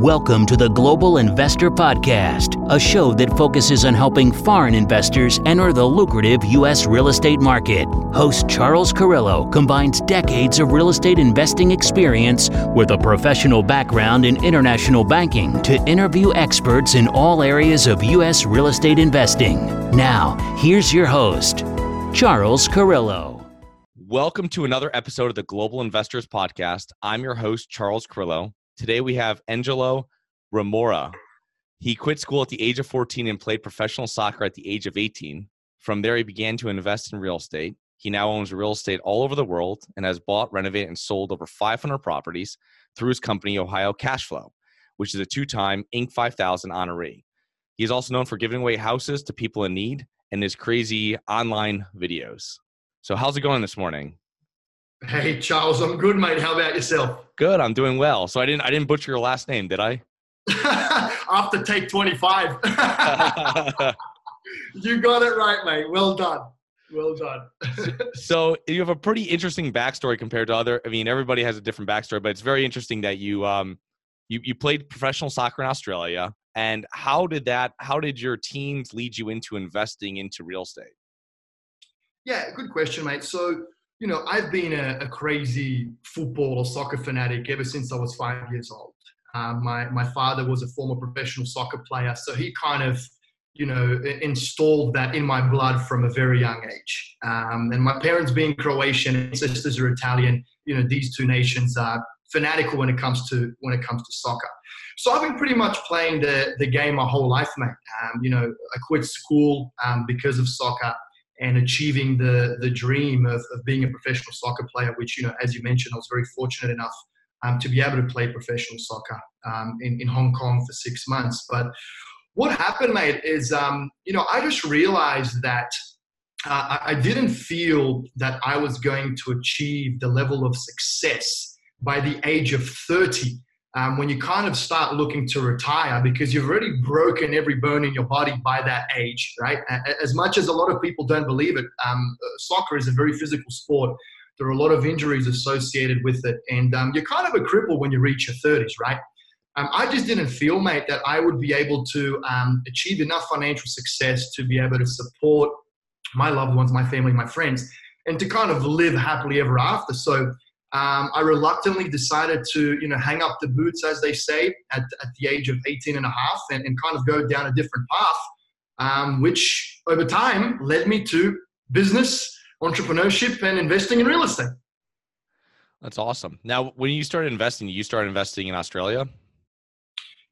Welcome to the Global Investor Podcast, a show that focuses on helping foreign investors enter the lucrative U.S. real estate market. Host Charles Carrillo combines decades of real estate investing experience with a professional background in international banking to interview experts in all areas of U.S. real estate investing. Now, here's your host, Charles Carrillo. Welcome to another episode of the Global Investors Podcast. I'm your host, Charles Carrillo. Today we have Angelo Ramora. He quit school at the age of 14 and played professional soccer at the age of 18. From there, he began to invest in real estate. He now owns real estate all over the world and has bought, renovated, and sold over 500 properties through his company, Ohio Cashflow, which is a two time Inc. 5000 honoree. He is also known for giving away houses to people in need and his crazy online videos. So, how's it going this morning? Hey Charles, I'm good, mate. How about yourself? Good, I'm doing well. So I didn't I didn't butcher your last name, did I? After take 25. you got it right, mate. Well done. Well done. so you have a pretty interesting backstory compared to other. I mean, everybody has a different backstory, but it's very interesting that you um you you played professional soccer in Australia. And how did that? How did your teams lead you into investing into real estate? Yeah, good question, mate. So you know, I've been a, a, crazy football or soccer fanatic ever since I was five years old. Um, my, my father was a former professional soccer player, so he kind of, you know, installed that in my blood from a very young age. Um, and my parents being Croatian and sisters are Italian, you know, these two nations are fanatical when it comes to when it comes to soccer. So I've been pretty much playing the the game my whole life, mate. Um, you know, I quit school um, because of soccer and achieving the the dream of, of being a professional soccer player, which you know, as you mentioned, I was very fortunate enough um, to be able to play professional soccer um, in, in Hong Kong for six months. But what happened, mate, is um, you know I just realized that uh, I, I didn't feel that I was going to achieve the level of success by the age of 30 um, when you kind of start looking to retire because you've already broken every bone in your body by that age, right? As much as a lot of people don't believe it, um, uh, soccer is a very physical sport. There are a lot of injuries associated with it, and um, you're kind of a cripple when you reach your 30s, right? Um, I just didn't feel, mate, that I would be able to um, achieve enough financial success to be able to support my loved ones, my family, my friends, and to kind of live happily ever after. So um, I reluctantly decided to, you know, hang up the boots, as they say, at, at the age of 18 and a half and, and kind of go down a different path, um, which over time led me to business, entrepreneurship, and investing in real estate. That's awesome. Now, when you started investing, you started investing in Australia?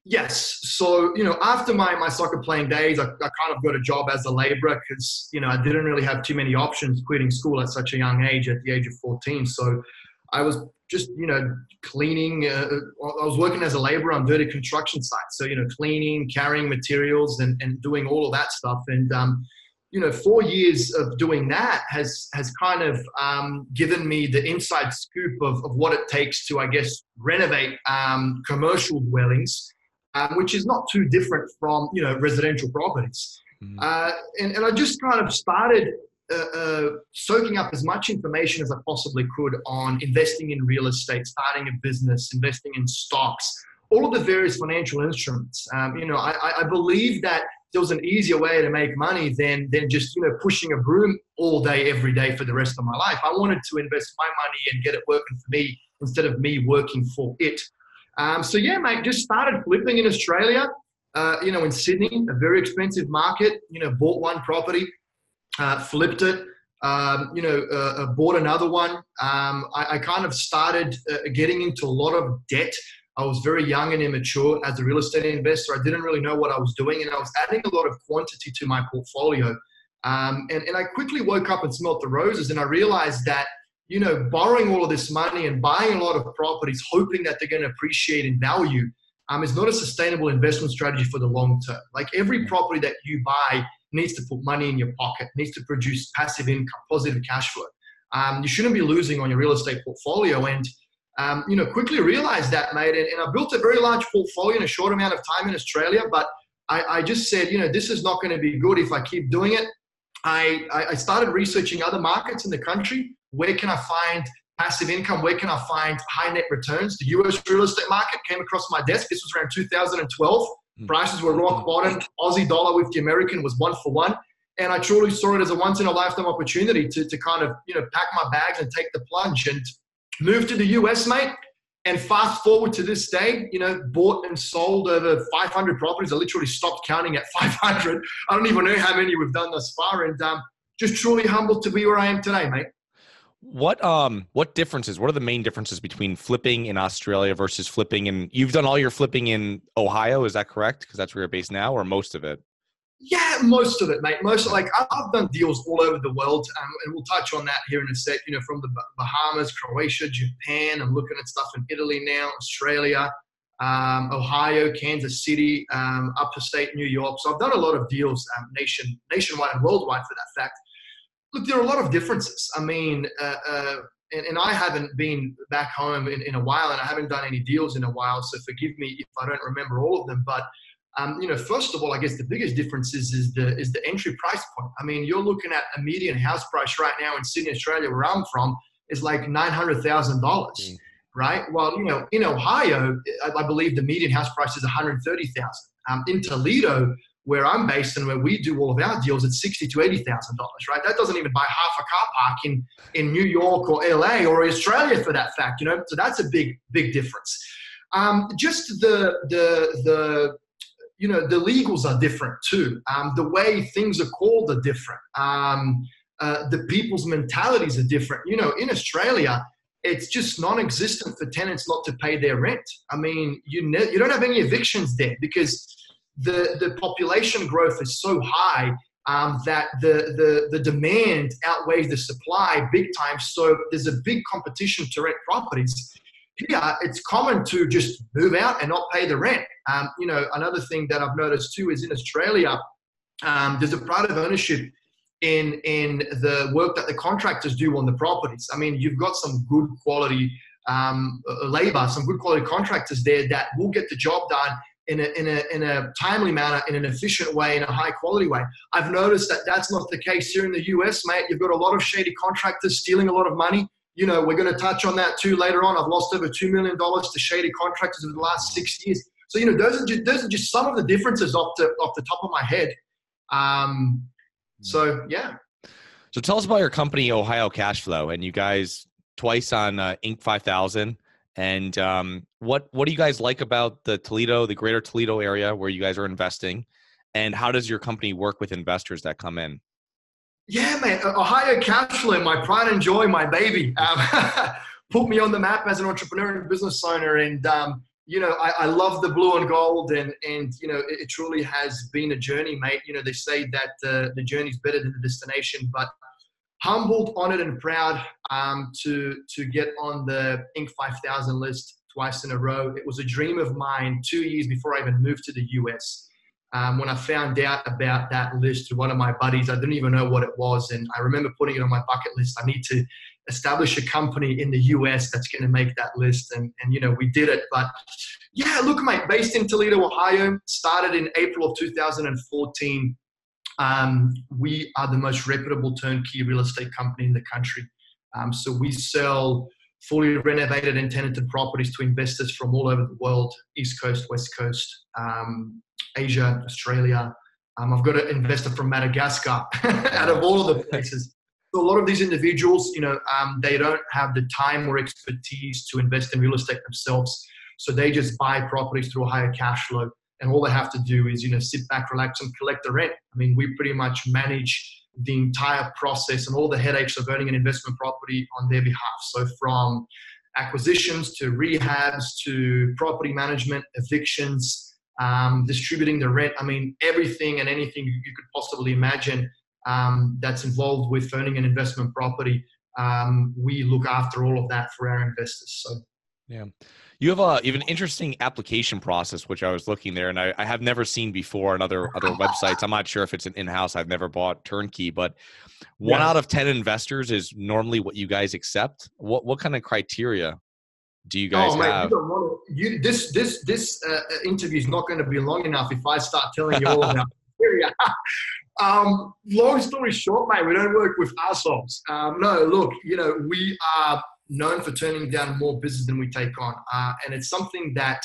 Yes. So, you know, after my, my soccer playing days, I, I kind of got a job as a laborer because, you know, I didn't really have too many options quitting school at such a young age, at the age of 14. So I was just you know cleaning. Uh, I was working as a laborer on dirty construction sites, so you know cleaning, carrying materials, and, and doing all of that stuff. And um, you know, four years of doing that has has kind of um, given me the inside scoop of, of what it takes to, I guess, renovate um, commercial dwellings, um, which is not too different from you know residential properties. Mm-hmm. Uh, and, and I just kind of started uh, uh, soaking up as much information as I possibly could on investing in real estate, starting a business, investing in stocks, all of the various financial instruments. Um, you know, I, I, believe that there was an easier way to make money than than just you know pushing a broom all day every day for the rest of my life. I wanted to invest my money and get it working for me instead of me working for it. Um, so yeah, mate, just started flipping in Australia. Uh, you know, in Sydney, a very expensive market. You know, bought one property, uh, flipped it. Um, you know, uh, uh, bought another one. Um, I, I, kind of started uh, getting into a lot of debt. I was very young and immature as a real estate investor. I didn't really know what I was doing, and I was adding a lot of quantity to my portfolio. Um, and, and I quickly woke up and smelt the roses, and I realized that you know, borrowing all of this money and buying a lot of properties, hoping that they're going to appreciate in value, um, is not a sustainable investment strategy for the long term. Like every property that you buy needs to put money in your pocket, needs to produce passive income, positive cash flow. Um, you shouldn't be losing on your real estate portfolio. And um, you know, quickly realized that, mate. And, and, I built a very large portfolio in a short amount of time in Australia. But I, I just said, you know, this is not going to be good if I keep doing it. I, I started researching other markets in the country. Where can I find passive income. Where can I find high net returns? The US real estate market came across my desk. This was around 2012. Hmm. Prices were rock bottom. Aussie dollar with the American was one for one. And I truly saw it as a once in a lifetime opportunity to, to kind of, you know, pack my bags and take the plunge and move to the US, mate. And fast forward to this day, you know, bought and sold over 500 properties. I literally stopped counting at 500. I don't even know how many we've done thus far. And um, just truly humbled to be where I am today, mate. What um what differences? What are the main differences between flipping in Australia versus flipping in? You've done all your flipping in Ohio, is that correct? Because that's where you're based now, or most of it. Yeah, most of it, mate. Most of, like I've done deals all over the world, um, and we'll touch on that here in a sec. You know, from the Bahamas, Croatia, Japan. I'm looking at stuff in Italy now, Australia, um, Ohio, Kansas City, um, upstate New York. So I've done a lot of deals um, nation nationwide and worldwide for that fact. Look, there are a lot of differences. I mean, uh, uh, and, and, I haven't been back home in, in a while, and I haven't done any deals in a while. So forgive me if I don't remember all of them, but um, you know, first of all, I guess the biggest difference is, is the is the entry price point. I mean, you're looking at a median house price right now in Sydney, Australia, where I'm from, is like nine hundred thousand dollars, mm. right? Well, you know, in Ohio, I, I believe the median house price is one hundred thirty thousand. Um, in Toledo, where I'm based and where we do all of our deals, it's sixty to eighty thousand dollars, right? That doesn't even buy half a car park in in New York or LA or Australia for that fact, you know. So that's a big big difference. Um, just the the the you know, the legals are different too. Um, the way things are called are different. Um, uh, the people's mentalities are different. You know, in Australia, it's just non-existent for tenants not to pay their rent. I mean, you ne- you don't have any evictions there because the the population growth is so high um, that the, the the demand outweighs the supply big time. So there's a big competition to rent properties here it's common to just move out and not pay the rent. Um, you know, another thing that I've noticed too is in Australia, um, there's a pride of ownership in in the work that the contractors do on the properties. I mean, you've got some good quality um, labor, some good quality contractors there that will get the job done in a, in, a, in a timely manner, in an efficient way, in a high quality way. I've noticed that that's not the case here in the US, mate. You've got a lot of shady contractors stealing a lot of money you know, we're going to touch on that too later on. I've lost over $2 million to shady contractors over the last six years. So, you know, those are just, those are just some of the differences off the, off the top of my head. Um, so, yeah. So tell us about your company, Ohio Cashflow, and you guys twice on uh, Inc. 5000. And um, what, what do you guys like about the Toledo, the greater Toledo area where you guys are investing? And how does your company work with investors that come in? Yeah, man. Ohio Cashflow, my pride and joy, my baby. Um, put me on the map as an entrepreneur and business owner. And, um, you know, I, I, love the blue and gold. And, and you know, it, it, truly has been a journey, mate. You know, they say that uh, the journey is better than the destination. But humbled, honored, and proud um, to, to get on the Inc. 5000 list twice in a row. It was a dream of mine two years before I even moved to the US um, when I found out about that list to one of my buddies, I didn't even know what it was. And I remember putting it on my bucket list. I need to establish a company in the US that's going to make that list. And, and, you know, we did it. But yeah, look, mate, based in Toledo, Ohio, started in April of 2014. Um, we are the most reputable turnkey real estate company in the country. Um, so we sell fully renovated and tenanted properties to investors from all over the world, East Coast, West Coast. Um, Asia, Australia. Um, I've got an investor from Madagascar, out of all of the places. So a lot of these individuals, you know, um, they don't have the time or expertise to invest in real estate themselves. So they just buy properties through Ohio Cashflow. And all they have to do is, you know, sit back, relax, and collect the rent. I mean, we pretty much manage the entire process and all the headaches of owning an investment property on their behalf. So from acquisitions to rehabs to property management, evictions, um, distributing the rent. I mean, everything and anything you could possibly imagine um, that's involved with owning an investment property. Um, we look after all of that for our investors. So, yeah. You have a you have an interesting application process, which I was looking there, and I, I have never seen before on other other websites. I'm not sure if it's an in house. I've never bought turnkey, but one yeah. out of ten investors is normally what you guys accept. What what kind of criteria do you guys oh, have? Man, you you, this this this uh, uh, interview is not going to be long enough if I start telling you all about criteria. um, long story short, mate, we don't work with assholes. Um, no, look, you know, we are known for turning down more business than we take on. Uh, and it's something that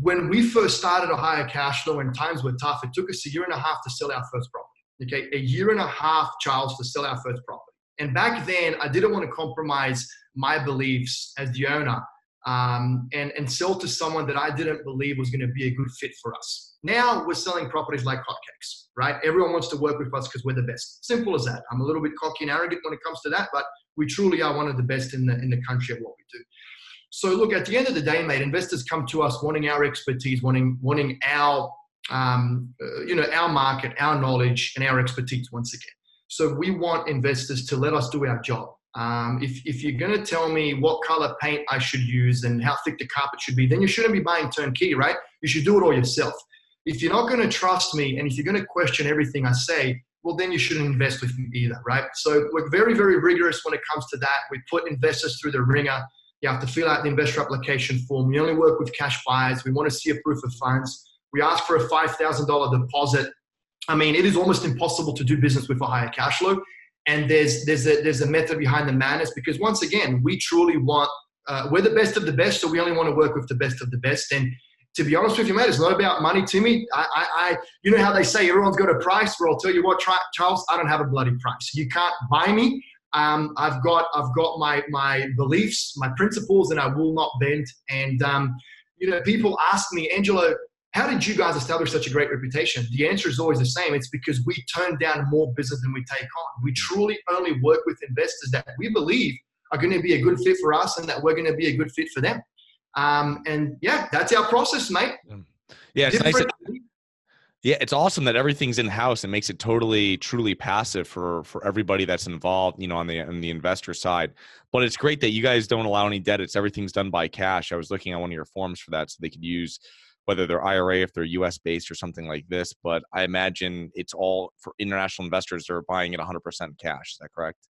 when we first started Ohio Cashflow and times were tough, it took us a year and a half to sell our first property. Okay, a year and a half, Charles, to sell our first property. And back then, I didn't want to compromise my beliefs as the owner um, and, and sell to someone that I didn't believe was going to be a good fit for us. Now we're selling properties like hotcakes, right? Everyone wants to work with us because we're the best. Simple as that. I'm a little bit cocky and arrogant when it comes to that, but we truly are one of the best in the, in the country at what we do. So look, at the end of the day, mate, investors come to us wanting our expertise, wanting wanting our um, uh, you know our market, our knowledge, and our expertise once again. So we want investors to let us do our job. Um, if, if you're going to tell me what color paint I should use and how thick the carpet should be, then you shouldn't be buying turnkey, right? You should do it all yourself. If you're not going to trust me and if you're going to question everything I say, well, then you shouldn't invest with me either, right? So we're very, very rigorous when it comes to that. We put investors through the ringer. You have to fill out the investor application form. We only work with cash buyers. We want to see a proof of funds. We ask for a $5,000 deposit. I mean, it is almost impossible to do business with Ohio Cashflow. And there's, there's, a, there's a method behind the madness because, once again, we truly want, uh, we're the best of the best, so we only want to work with the best of the best. And to be honest with you, mate, it's not about money to me. I, I, I, you know how they say everyone's got a price. Well, I'll tell you what, Charles, I don't have a bloody price. You can't buy me. Um, I've got I've got my my beliefs, my principles, and I will not bend. And um, you know, people ask me, Angelo, how did you guys establish such a great reputation? The answer is always the same. It's because we turn down more business than we take on. We truly only work with investors that we believe are going to be a good fit for us and that we're going to be a good fit for them. Um, and yeah, that's our process, mate. Yeah, it's nice. That, yeah, it's awesome that everything's in house and makes it totally, truly passive for for everybody that's involved. You know, on the on the investor side. But it's great that you guys don't allow any debt. It's everything's done by cash. I was looking at one of your forms for that, so they could use whether they're IRA, if they're US based or something like this. But I imagine it's all for international investors that are buying it 100% cash. Is that correct?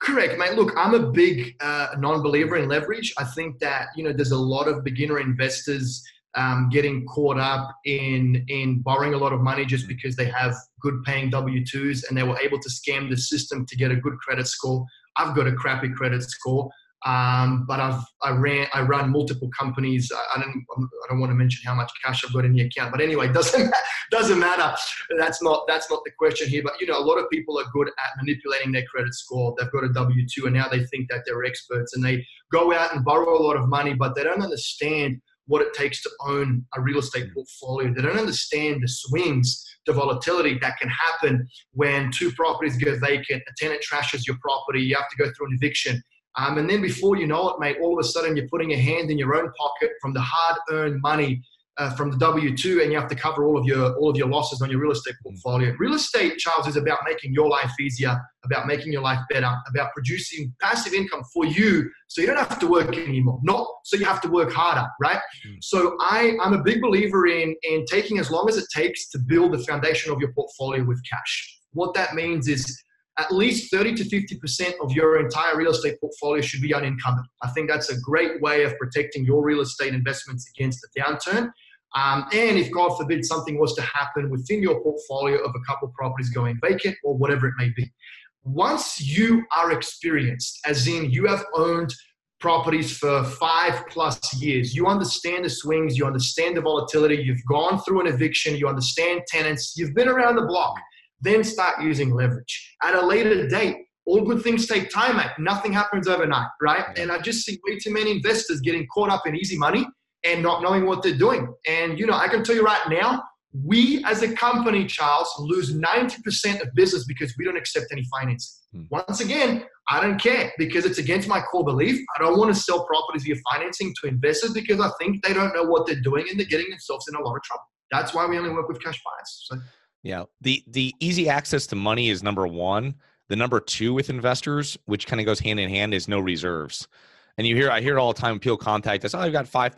Correct, mate. Look, I'm a big uh, non-believer in leverage. I think that you know there's a lot of beginner investors um, getting caught up in in borrowing a lot of money just because they have good paying W twos and they were able to scam the system to get a good credit score. I've got a crappy credit score, um, but I've I ran I run multiple companies. I, I don't I don't want to mention how much cash I've got in the account, but anyway, doesn't doesn't matter. That's not that's not the question here. But you know, a lot of people are good at manipulating their credit score. They've got a W two, and now they think that they're experts, and they go out and borrow a lot of money, but they don't understand what it takes to own a real estate mm. portfolio. They don't understand the swings, the volatility that can happen when two properties go vacant, a tenant trashes your property, you have to go through an eviction. Um, and then before you know it, mate, all of a sudden you're putting your hand in your own pocket from the hard-earned money uh, from the W two, and you have to cover all of your all of your losses on your real estate portfolio. Real estate, Charles, is about making your life easier, about making your life better, about producing passive income for you, so you don't have to work anymore. Not so you have to work harder, right? Mm. So I I'm a big believer in in taking as long as it takes to build the foundation of your portfolio with cash. What that means is at least 30 to 50% of your entire real estate portfolio should be unencumbered. I think that's a great way of protecting your real estate investments against a downturn. Um, and if God forbid something was to happen within your portfolio of a couple properties going vacant or whatever it may be. Once you are experienced, as in you have owned properties for five plus years, you understand the swings, you understand the volatility, you've gone through an eviction, you understand tenants, you've been around the block, then start using leverage. At a later date, all good things take time, mate. Nothing happens overnight, right? And I just see way too many investors getting caught up in easy money and not knowing what they're doing. And, you know, I can tell you right now, we as a company, Charles, lose 90% of business because we don't accept any financing. Hmm. Once again, I don't care because it's against my core belief. I don't want to sell properties via financing to investors because I think they don't know what they're doing and they're getting themselves in a lot of trouble. That's why we only work with cash buyers. So. Yeah. The the easy access to money is number one. The number two with investors, which kind of goes hand in hand, is no reserves. And you hear I hear it all the time people contact us, oh, I've got five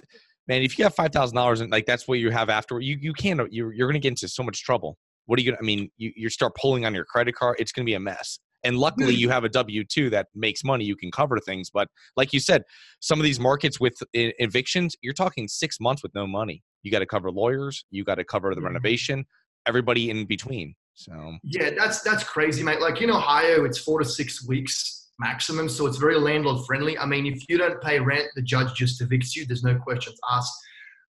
man, if you have five thousand dollars and like that's what you have after, you you can't you're you're gonna get into so much trouble. What are you gonna? I mean, you you start pulling on your credit card, it's gonna be a mess. And luckily, hmm. you have a W two that makes money. You can cover things. But like you said, some of these markets with evictions, you're talking six months with no money. You got to cover lawyers. You got to cover the mm-hmm. renovation. Everybody in between. So yeah, that's that's crazy, mate. Like in Ohio, it's four to six weeks maximum, so it's very landlord friendly. I mean, if you don't pay rent, the judge just evicts you. There's no questions asked.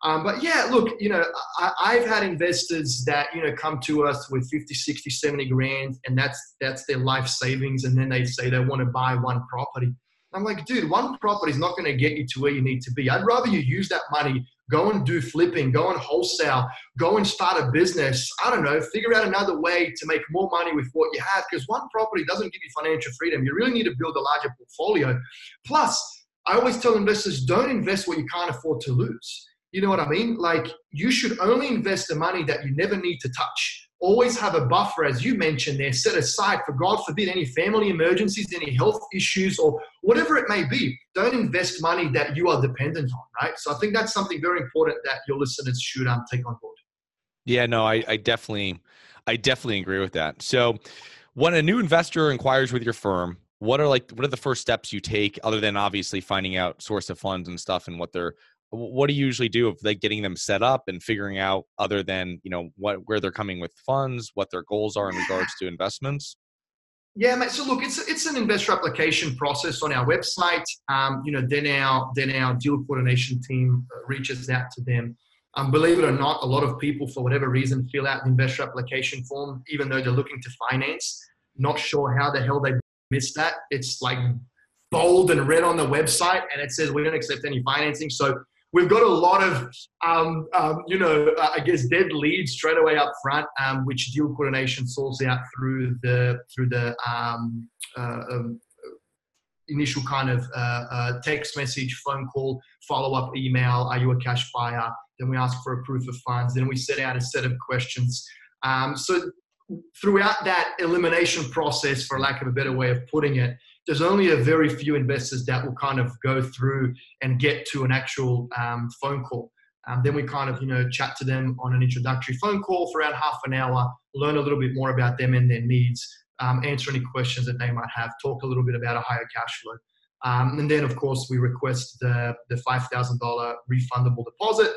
Um, but yeah, look, you know, I, have had investors that, you know, come to us with 50, 60, 70 grand and that's, that's their life savings. And then they say they want to buy one property. I'm like, dude, one property is not going to get you to where you need to be. I'd rather you use that money, go and do flipping, go and wholesale, go and start a business. I don't know, figure out another way to make more money with what you have because one property doesn't give you financial freedom. You really need to build a larger portfolio. Plus, I always tell investors don't invest what you can't afford to lose. You know what I mean? Like you should only invest the money that you never need to touch. Always have a buffer, as you mentioned there, set aside for God forbid any family emergencies, any health issues, or whatever it may be. Don't invest money that you are dependent on, right? So I think that's something very important that your listeners should um, take on board. Yeah, no, I, I definitely, I definitely agree with that. So when a new investor inquires with your firm, what are like what are the first steps you take other than obviously finding out source of funds and stuff and what they're what do you usually do of like getting them set up and figuring out other than you know what where they're coming with funds what their goals are in regards to investments? Yeah mate so look it's it's an investor application process on our website. Um, you know then our then our deal coordination team uh, reaches out to them. Um, believe it or not a lot of people for whatever reason fill out the investor application form even though they're looking to finance. Not sure how the hell they missed that. It's like bold and red on the website and it says we don't accept any financing. So we've got a lot of, um, um, you know, uh, I guess dead leads straight away up front, um, which deal coordination sorts out through the through the um, uh, um, initial kind of uh, uh, text message, phone call, follow up email. Are you a cash buyer? Then we ask for a proof of funds. Then we set out a set of questions. Um, so throughout that elimination process, for lack of a better way of putting it, there's only a very few investors that will kind of go through and get to an actual um, phone call. Um, then we kind of, you know, chat to them on an introductory phone call for around half an hour, learn a little bit more about them and their needs, um, answer any questions that they might have, talk a little bit about Ohio Cashflow. Um, and then, of course, we request the, the $5,000 refundable deposit.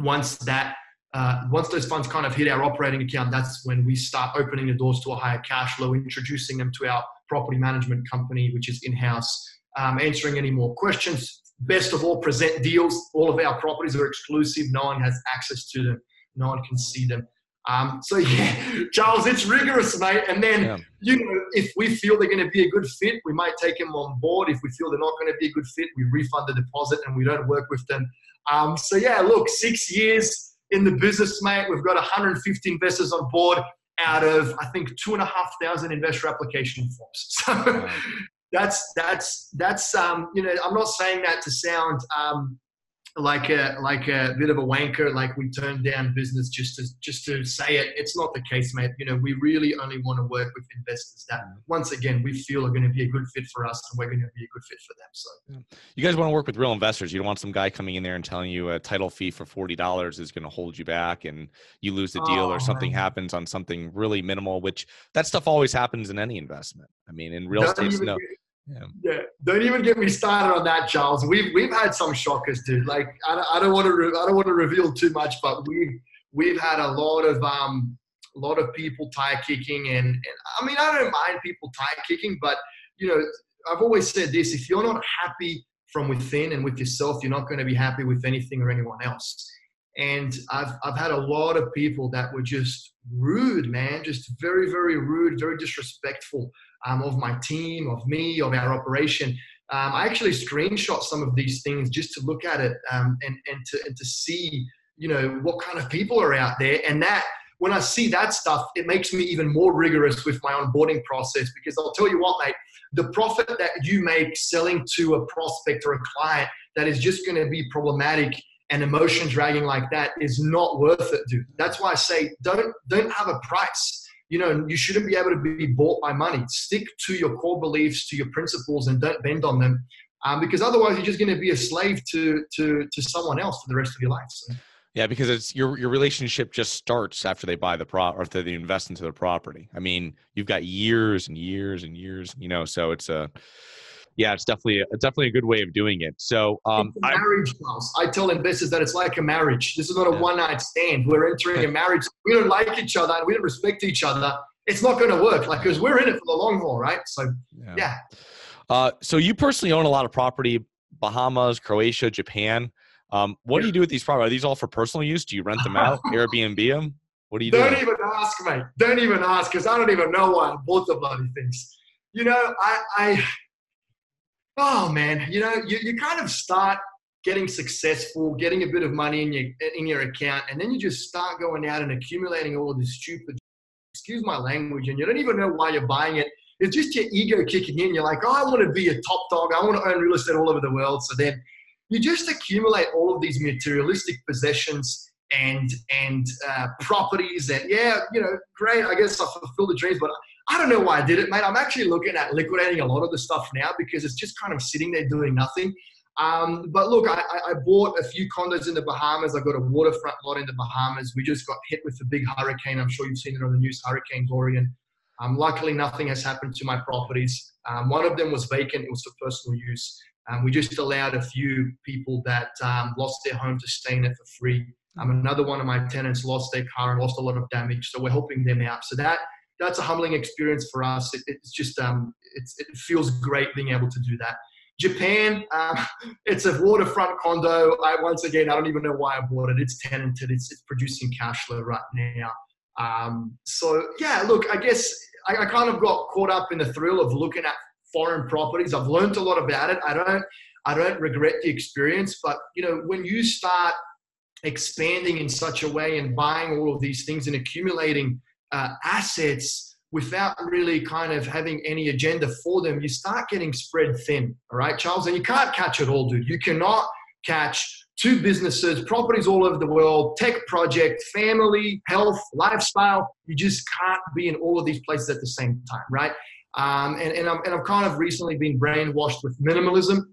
Once that uh, once those funds kind of hit our operating account, that's when we start opening the doors to Ohio Cashflow, introducing them to our property management company, which is in house, um, answering any more questions. Best of all, present deals. All of our properties are exclusive. No one has access to them. No one can see them. Um, so yeah, Charles, it's rigorous, mate. And then yeah. you know, if we feel they're going to be a good fit, we might take them on board. If we feel they're not going to be a good fit, we refund the deposit and we don't work with them. Um, so yeah, look, six years in the business, mate. We've got 150 investors on board out of I think two and a half thousand investor application forms. So that's that's that's um, you know I'm not saying that to sound um, like a like a bit of a wanker, like we turn down business just to just to say it. It's not the case, mate. You know, we really only want to work with investors that once again we feel are going to be a good fit for us and we're going to be a good fit for them. So you guys want to work with real investors. You don't want some guy coming in there and telling you a title fee for forty dollars is going to hold you back and you lose the deal oh, or something man. happens on something really minimal, which that stuff always happens in any investment. I mean, in real estate, no. Yeah. yeah. Don't even get me started on that, Charles. We've we've had some shockers, dude. Like I I don't want to re- I don't want to reveal too much, but we've we've had a lot of um a lot of people tire kicking, and, and I mean I don't mind people tire kicking, but you know I've always said this: if you're not happy from within and with yourself, you're not going to be happy with anything or anyone else. And I've I've had a lot of people that were just rude, man, just very very rude, very disrespectful um, of my team, of me, of our operation. Um, I actually screenshot some of these things just to look at it um, and, and, to, and to see, you know, what kind of people are out there. And that, when I see that stuff, it makes me even more rigorous with my onboarding process because I'll tell you what, mate, the profit that you make selling to a prospect or a client that is just going to be problematic and emotion dragging like that is not worth it, dude. That's why I say don't don't have a price you know, you shouldn't be able to be bought by money. Stick to your core beliefs, to your principles, and don't bend on them, um, because otherwise you're just going to be a slave to to to someone else for the rest of your life. So. Yeah, because it's your your relationship just starts after they buy the pro or after they invest into the property. I mean, you've got years and years and years, you know, so it's a yeah, it's definitely a, definitely a good way of doing it. So, um, marriage house. I tell investors that it's like a marriage. This is not a yeah. one night stand. We're entering a marriage. We don't like each other and we don't respect each other. It's not going to work. Like because we're in it for the long haul, right? So, yeah. yeah. Uh, so you personally own a lot of property, Bahamas, Croatia, Japan. Um, what do you do with these properties? Are these all for personal use? Do you rent them out, Airbnb them? What do you do? Don't even ask, mate. Don't even ask, because I don't even know why I bought the bloody things. You know, I, I oh man, you know, you, you kind of start getting successful, getting a bit of money in your in your account, and then you just start going out and accumulating all of this stupid excuse my language, and you don't even know why you're buying it. It's just your ego kicking in. You're like, oh, I want to be a top dog. I want to own real estate all over the world. So then you just accumulate all of these materialistic possessions and and uh, properties and yeah, you know, great. I guess I fulfill the dreams, but I don't know why I did it, mate. I'm actually looking at liquidating a lot of the stuff now because it's just kind of sitting there doing nothing. Um, but look, I, I, bought a few condos in the Bahamas. I got a waterfront lot in the Bahamas. We just got hit with a big hurricane. I'm sure you've seen it on the news, Hurricane Dorian. Um, luckily, nothing has happened to my properties. Um, one of them was vacant. It was for personal use. Um, we just allowed a few people that um, lost their home to stay in it for free. Um, another one of my tenants lost their car and lost a lot of damage. So we're helping them out. So that that's a humbling experience for us. It, it's just it's, it feels great being able to do that. Japan, um, it's a waterfront condo. I, once again, I don't even know why I bought it. It's tenanted. It's, it's producing cash flow right now. Um, so yeah, look, I guess I, I, kind of got caught up in the thrill of looking at foreign properties. I've learned a lot about it. I don't, I don't regret the experience, but you know, when you start expanding in such a way and buying all of these things and accumulating uh, assets without really kind of having any agenda for them, you start getting spread thin. All right, Charles? And you can't catch it all, dude. You cannot catch two businesses, properties all over the world, tech project, family, health, lifestyle. You just can't be in all of these places at the same time, right? Um, and, and, I'm, and I've kind of recently been brainwashed with minimalism.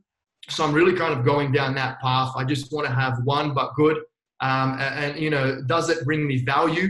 So I'm really kind of going down that path. I just want to have one but good. Um, and, and, you know, does it bring me value?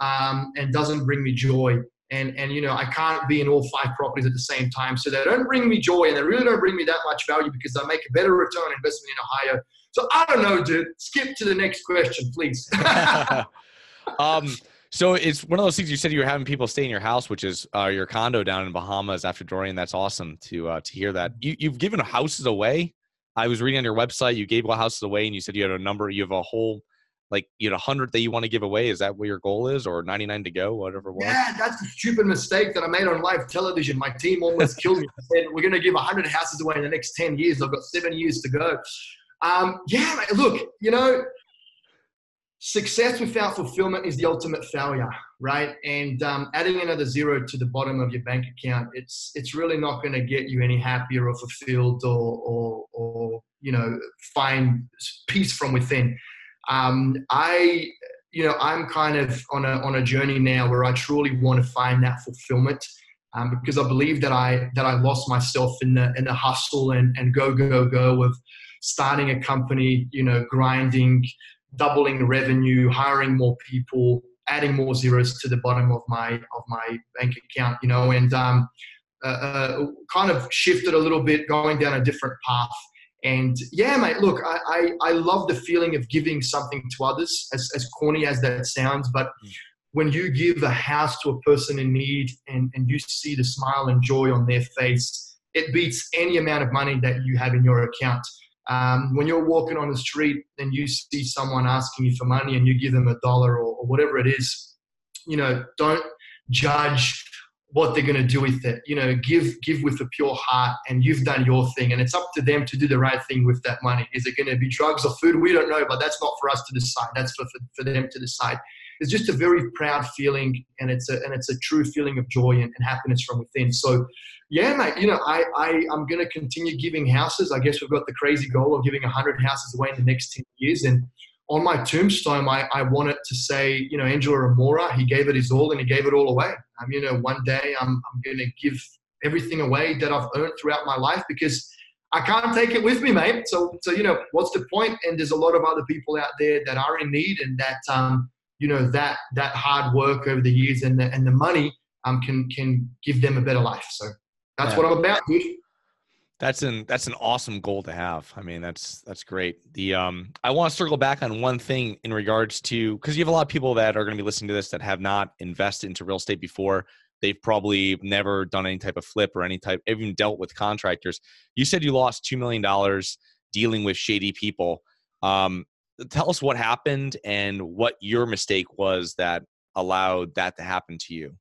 Um, and doesn't bring me joy and and you know I can't be in all five properties at the same time. So they don't bring me joy, and they really don't bring me that much value because I make a better return on investment in Ohio. So I don't know, dude. Skip to the next question, please. um, so it's one of those things you said you were having people stay in your house, which is uh, your condo down in Bahamas after Dorian. That's awesome to uh, to hear that. You, you've given houses away. I was reading on your website. You gave houses away, and you said you had a number. You have a whole like you know 100 that you want to give away is that what your goal is or 99 to go whatever yeah that's a stupid mistake that i made on live television. My team almost killed me. I said we're going to give 100 houses away in the next 10 years. I've got seven years to go. Um, yeah look you know success without fulfillment is the ultimate failure right? And um, adding another zero to the bottom of your bank account it's it's really not going to get you any happier or fulfilled or, or or you know find peace from within um, I, you know, I'm kind of on a on a journey now where I truly want to find that fulfillment. Um, because I believe that I that I lost myself in the in the hustle and, and go go go of starting a company, you know, grinding, doubling revenue, hiring more people, adding more zeros to the bottom of my of my bank account, you know, and um, uh, uh, kind of shifted a little bit, going down a different path. And yeah, mate, look, I, I, I, love the feeling of giving something to others, as, as corny as that sounds. But mm. when you give a house to a person in need and, and you see the smile and joy on their face, it beats any amount of money that you have in your account. Um, when you're walking on the street and you see someone asking you for money and you give them a dollar or, or whatever it is, you know, don't judge what they're going to do with it. You know, give give with a pure heart, and you've done your thing, and it's up to them to do the right thing with that money. Is it going to be drugs or food? We don't know, but that's not for us to decide. That's for, for, for them to decide. It's just a very proud feeling, and it's a and it's a true feeling of joy and, and happiness from within. So, yeah, mate. You know, I I I'm going to continue giving houses. I guess we've got the crazy goal of giving hundred houses away in the next ten years, and on my tombstone, I, I want it to say, you know, Angelo Romora, he gave it his all and he gave it all away. Um, you know, one day I'm, I'm going to give everything away that I've earned throughout my life because I can't take it with me, mate. So, so you know, what's the point? And there's a lot of other people out there that are in need and that, um, you know, that that hard work over the years and the, and the money um, can can give them a better life. So that's yeah. what I'm about, dude. That's an that's an awesome goal to have. I mean, that's that's great. The um, I want to circle back on one thing in regards to because you have a lot of people that are going to be listening to this that have not invested into real estate before. they've probably never done any type of flip or any type even dealt with contractors you said you lost $2 million dealing with shady people um, tell us what happened and what your mistake was that allowed that to happen to you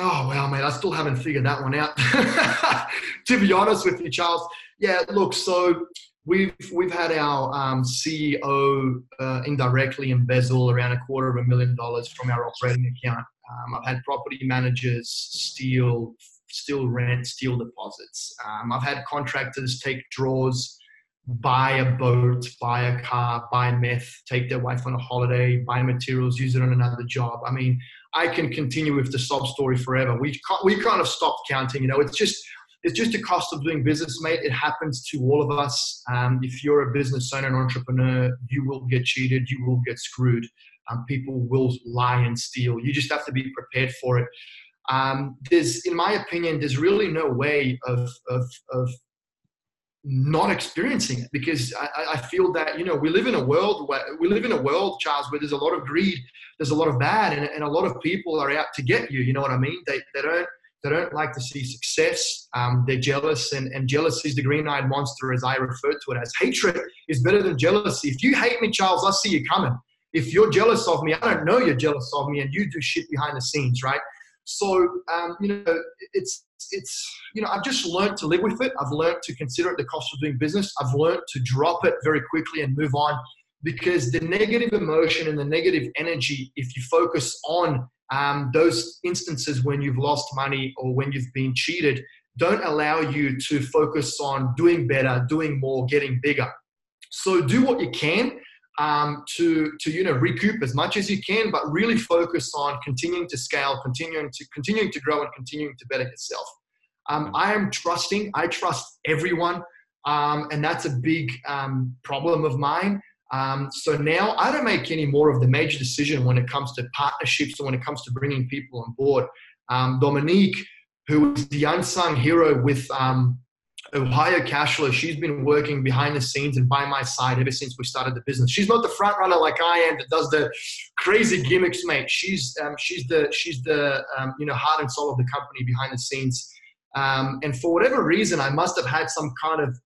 Oh wow, mate, I still haven't figured that one out. to be honest with you, Charles. Yeah, look, so we've we've had our um, CEO uh, indirectly embezzle around a quarter of a million dollars from our operating account. Um, I've had property managers steal steal rent, steal deposits. Um, I've had contractors take draws, buy a boat, buy a car, buy meth, take their wife on a holiday, buy materials, use it on another job. I mean, I can continue with the sob story forever. We can't, we kind of stopped counting. You know, it's just it's just a cost of doing business, mate. It happens to all of us. Um, if you're a business owner, an entrepreneur, you will get cheated. You will get screwed. Um, people will lie and steal. You just have to be prepared for it. Um, there's, in my opinion, there's really no way of of, of not experiencing it because I, I, feel that you know we live in a world where we live in a world, Charles, where there's a lot of greed, there's a lot of bad, and, and a lot of people are out to get you. You know what I mean? They, they don't they don't like to see success. Um, they're jealous, and, and jealousy is the green-eyed monster, as I refer to it as. Hatred is better than jealousy. If you hate me, Charles, I see you coming. If you're jealous of me, I don't know you're jealous of me, and you do shit behind the scenes, right? So, um, you know, it's it's you know I've just learned to live with it. I've learned to consider it the cost of doing business. I've learned to drop it very quickly and move on because the negative emotion and the negative energy, if you focus on um, those instances when you've lost money or when you've been cheated, don't allow you to focus on doing better, doing more, getting bigger. So do what you can um, to to you know recoup as much as you can, but really focus on continuing to scale, continuing to continuing to grow, and continuing to better yourself. Um, mm-hmm. I am trusting. I trust everyone, um, and that's a big um, problem of mine. Um, so now I don't make any more of the major decision when it comes to partnerships or when it comes to bringing people on board. Um, Dominique, who is the unsung hero with um, Ohio Cashflow, she's been working behind the scenes and by my side ever since we started the business. She's not the front runner like I am that does the crazy gimmicks, mate. She's um, she's the she's the um, you know heart and soul of the company behind the scenes. Um, and for whatever reason, I must have had some kind of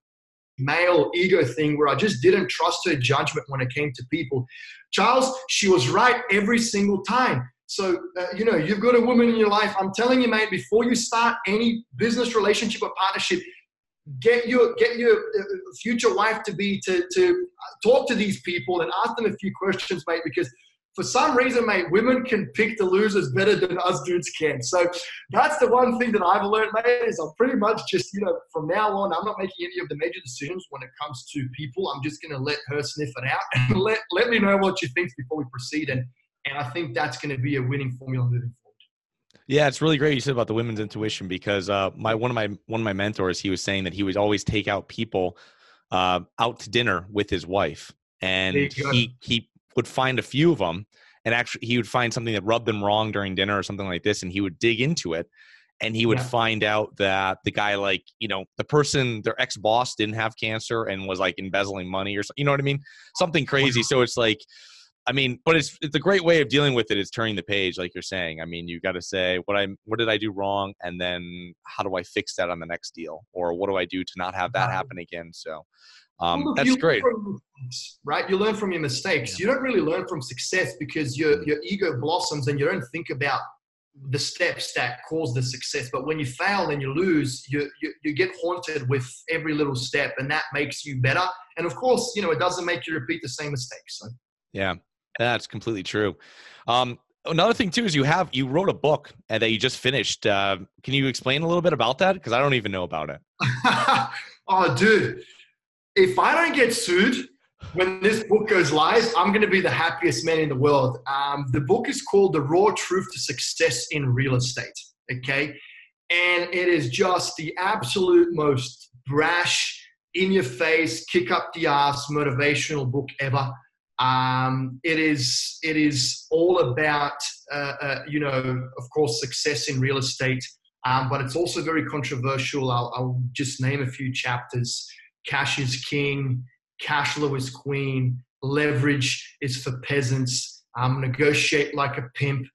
male ego thing where I just didn't trust her judgment when it came to people. Charles, she was right every single time. So, uh, you know, you've got a woman in your life. I'm telling you, mate, before you start any business relationship or partnership, get your get your uh, future wife to be to to talk to these people and ask them a few questions, mate, because for some reason, mate, women can pick the losers better than us dudes can. So that's the one thing that I've learned, mate, is I'm pretty much just, you know, from now on, I'm not making any of the major decisions when it comes to people. I'm just going to let her sniff it out and let, let me know what she thinks before we proceed. And, and I think that's going to be a winning formula moving forward. Yeah, it's really great you said about the women's intuition because uh, my one of my one of my mentors he was saying that he would always take out people uh, out to dinner with his wife, and he he would find a few of them and actually he would find something that rubbed them wrong during dinner or something like this and he would dig into it and he would yeah. find out that the guy like you know the person their ex-boss didn't have cancer and was like embezzling money or something you know what i mean? Something crazy so it's like i mean but it's it's a great way of dealing with it is turning the page like you're saying i mean you got to say what i what did i do wrong and then how do i fix that on the next deal or what do i do to not have that happen again so um, that's great. Right? You learn from your mistakes. Yeah. You don't really learn from success because your, your ego blossoms and you don't think about the steps that cause the success. But when you fail and you lose, you, you, you get haunted with every little step and that makes you better. And of course, you know, it doesn't make you repeat the same mistakes. So. Yeah, that's completely true. Um, another thing too is you have you wrote a book that you just finished. Uh, can you explain a little bit about that? Because I don't even know about it. oh, dude, if I don't get sued when this book goes live, I'm going to be the happiest man in the world. Um, the book is called The Raw Truth to Success in Real Estate. Okay. And it is just the absolute most brash, in your face, kick up the ass motivational book ever. Um, it is it is all about uh, uh, you know of course success in real estate, um, but it's also very controversial. I'll, I'll just name a few chapters. Cash is king, cash flow is queen, leverage is for peasants, um, negotiate like a pimp,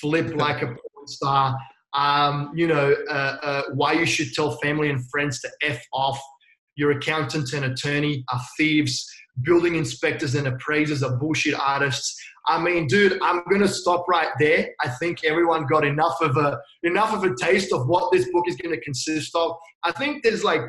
flip like a porn star. um, you know, uh, uh, why you should tell family and friends to F off. Your accountant and attorney are thieves. Building inspectors and appraisers are bullshit artists. I mean, dude, I'm gonna stop right there. I think everyone got enough of a enough of a taste of what this book is gonna consist of. I think there's like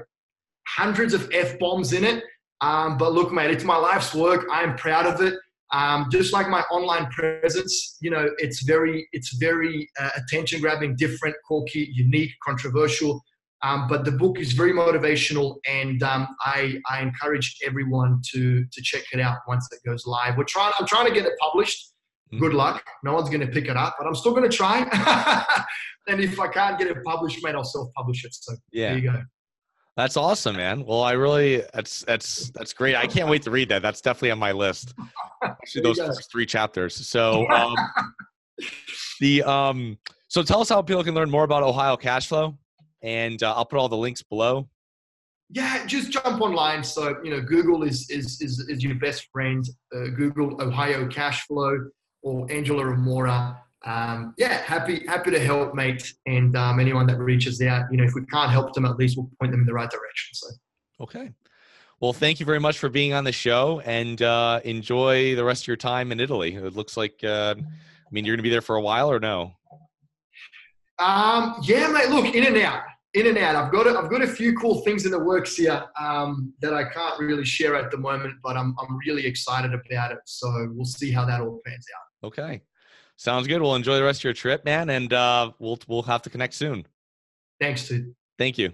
hundreds of f bombs in it. Um, but look, mate, it's my life's work. I'm proud of it. Um, just like my online presence, you know, it's very, it's very uh, attention grabbing, different, quirky, unique, controversial. Um, but the book is very motivational, and um, I, I encourage everyone to to check it out once it goes live. We're trying. I'm trying to get it published. Mm-hmm. Good luck. No one's going to pick it up, but I'm still going to try. and if I can't get it published, mate, I'll self-publish it. So yeah. there you go. That's awesome, man. Well, I really that's that's that's great. I can't wait to read that. That's definitely on my list. Actually, those first three chapters. So um, the um so tell us how people can learn more about Ohio Cashflow, and uh, I'll put all the links below. Yeah, just jump online. So you know, Google is is is, is your best friend. Uh, Google Ohio Cashflow or Angela Remora um, yeah, happy happy to help, mate. And um, anyone that reaches out, you know, if we can't help them, at least we'll point them in the right direction. So, okay. Well, thank you very much for being on the show, and uh, enjoy the rest of your time in Italy. It looks like, uh, I mean, you're going to be there for a while, or no? Um, yeah, mate. Look, in and out, in and out. I've got a, I've got a few cool things in the works here um, that I can't really share at the moment, but I'm I'm really excited about it. So we'll see how that all pans out. Okay. Sounds good. We'll enjoy the rest of your trip, man, and uh, we'll we'll have to connect soon. Thanks, dude. Thank you.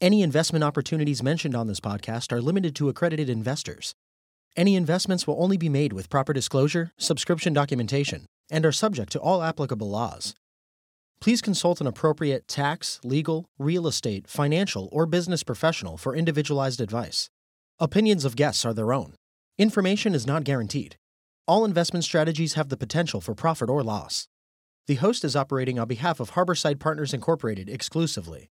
Any investment opportunities mentioned on this podcast are limited to accredited investors. Any investments will only be made with proper disclosure, subscription documentation, and are subject to all applicable laws. Please consult an appropriate tax, legal, real estate, financial, or business professional for individualized advice. Opinions of guests are their own. Information is not guaranteed. All investment strategies have the potential for profit or loss. The host is operating on behalf of Harborside Partners Incorporated exclusively.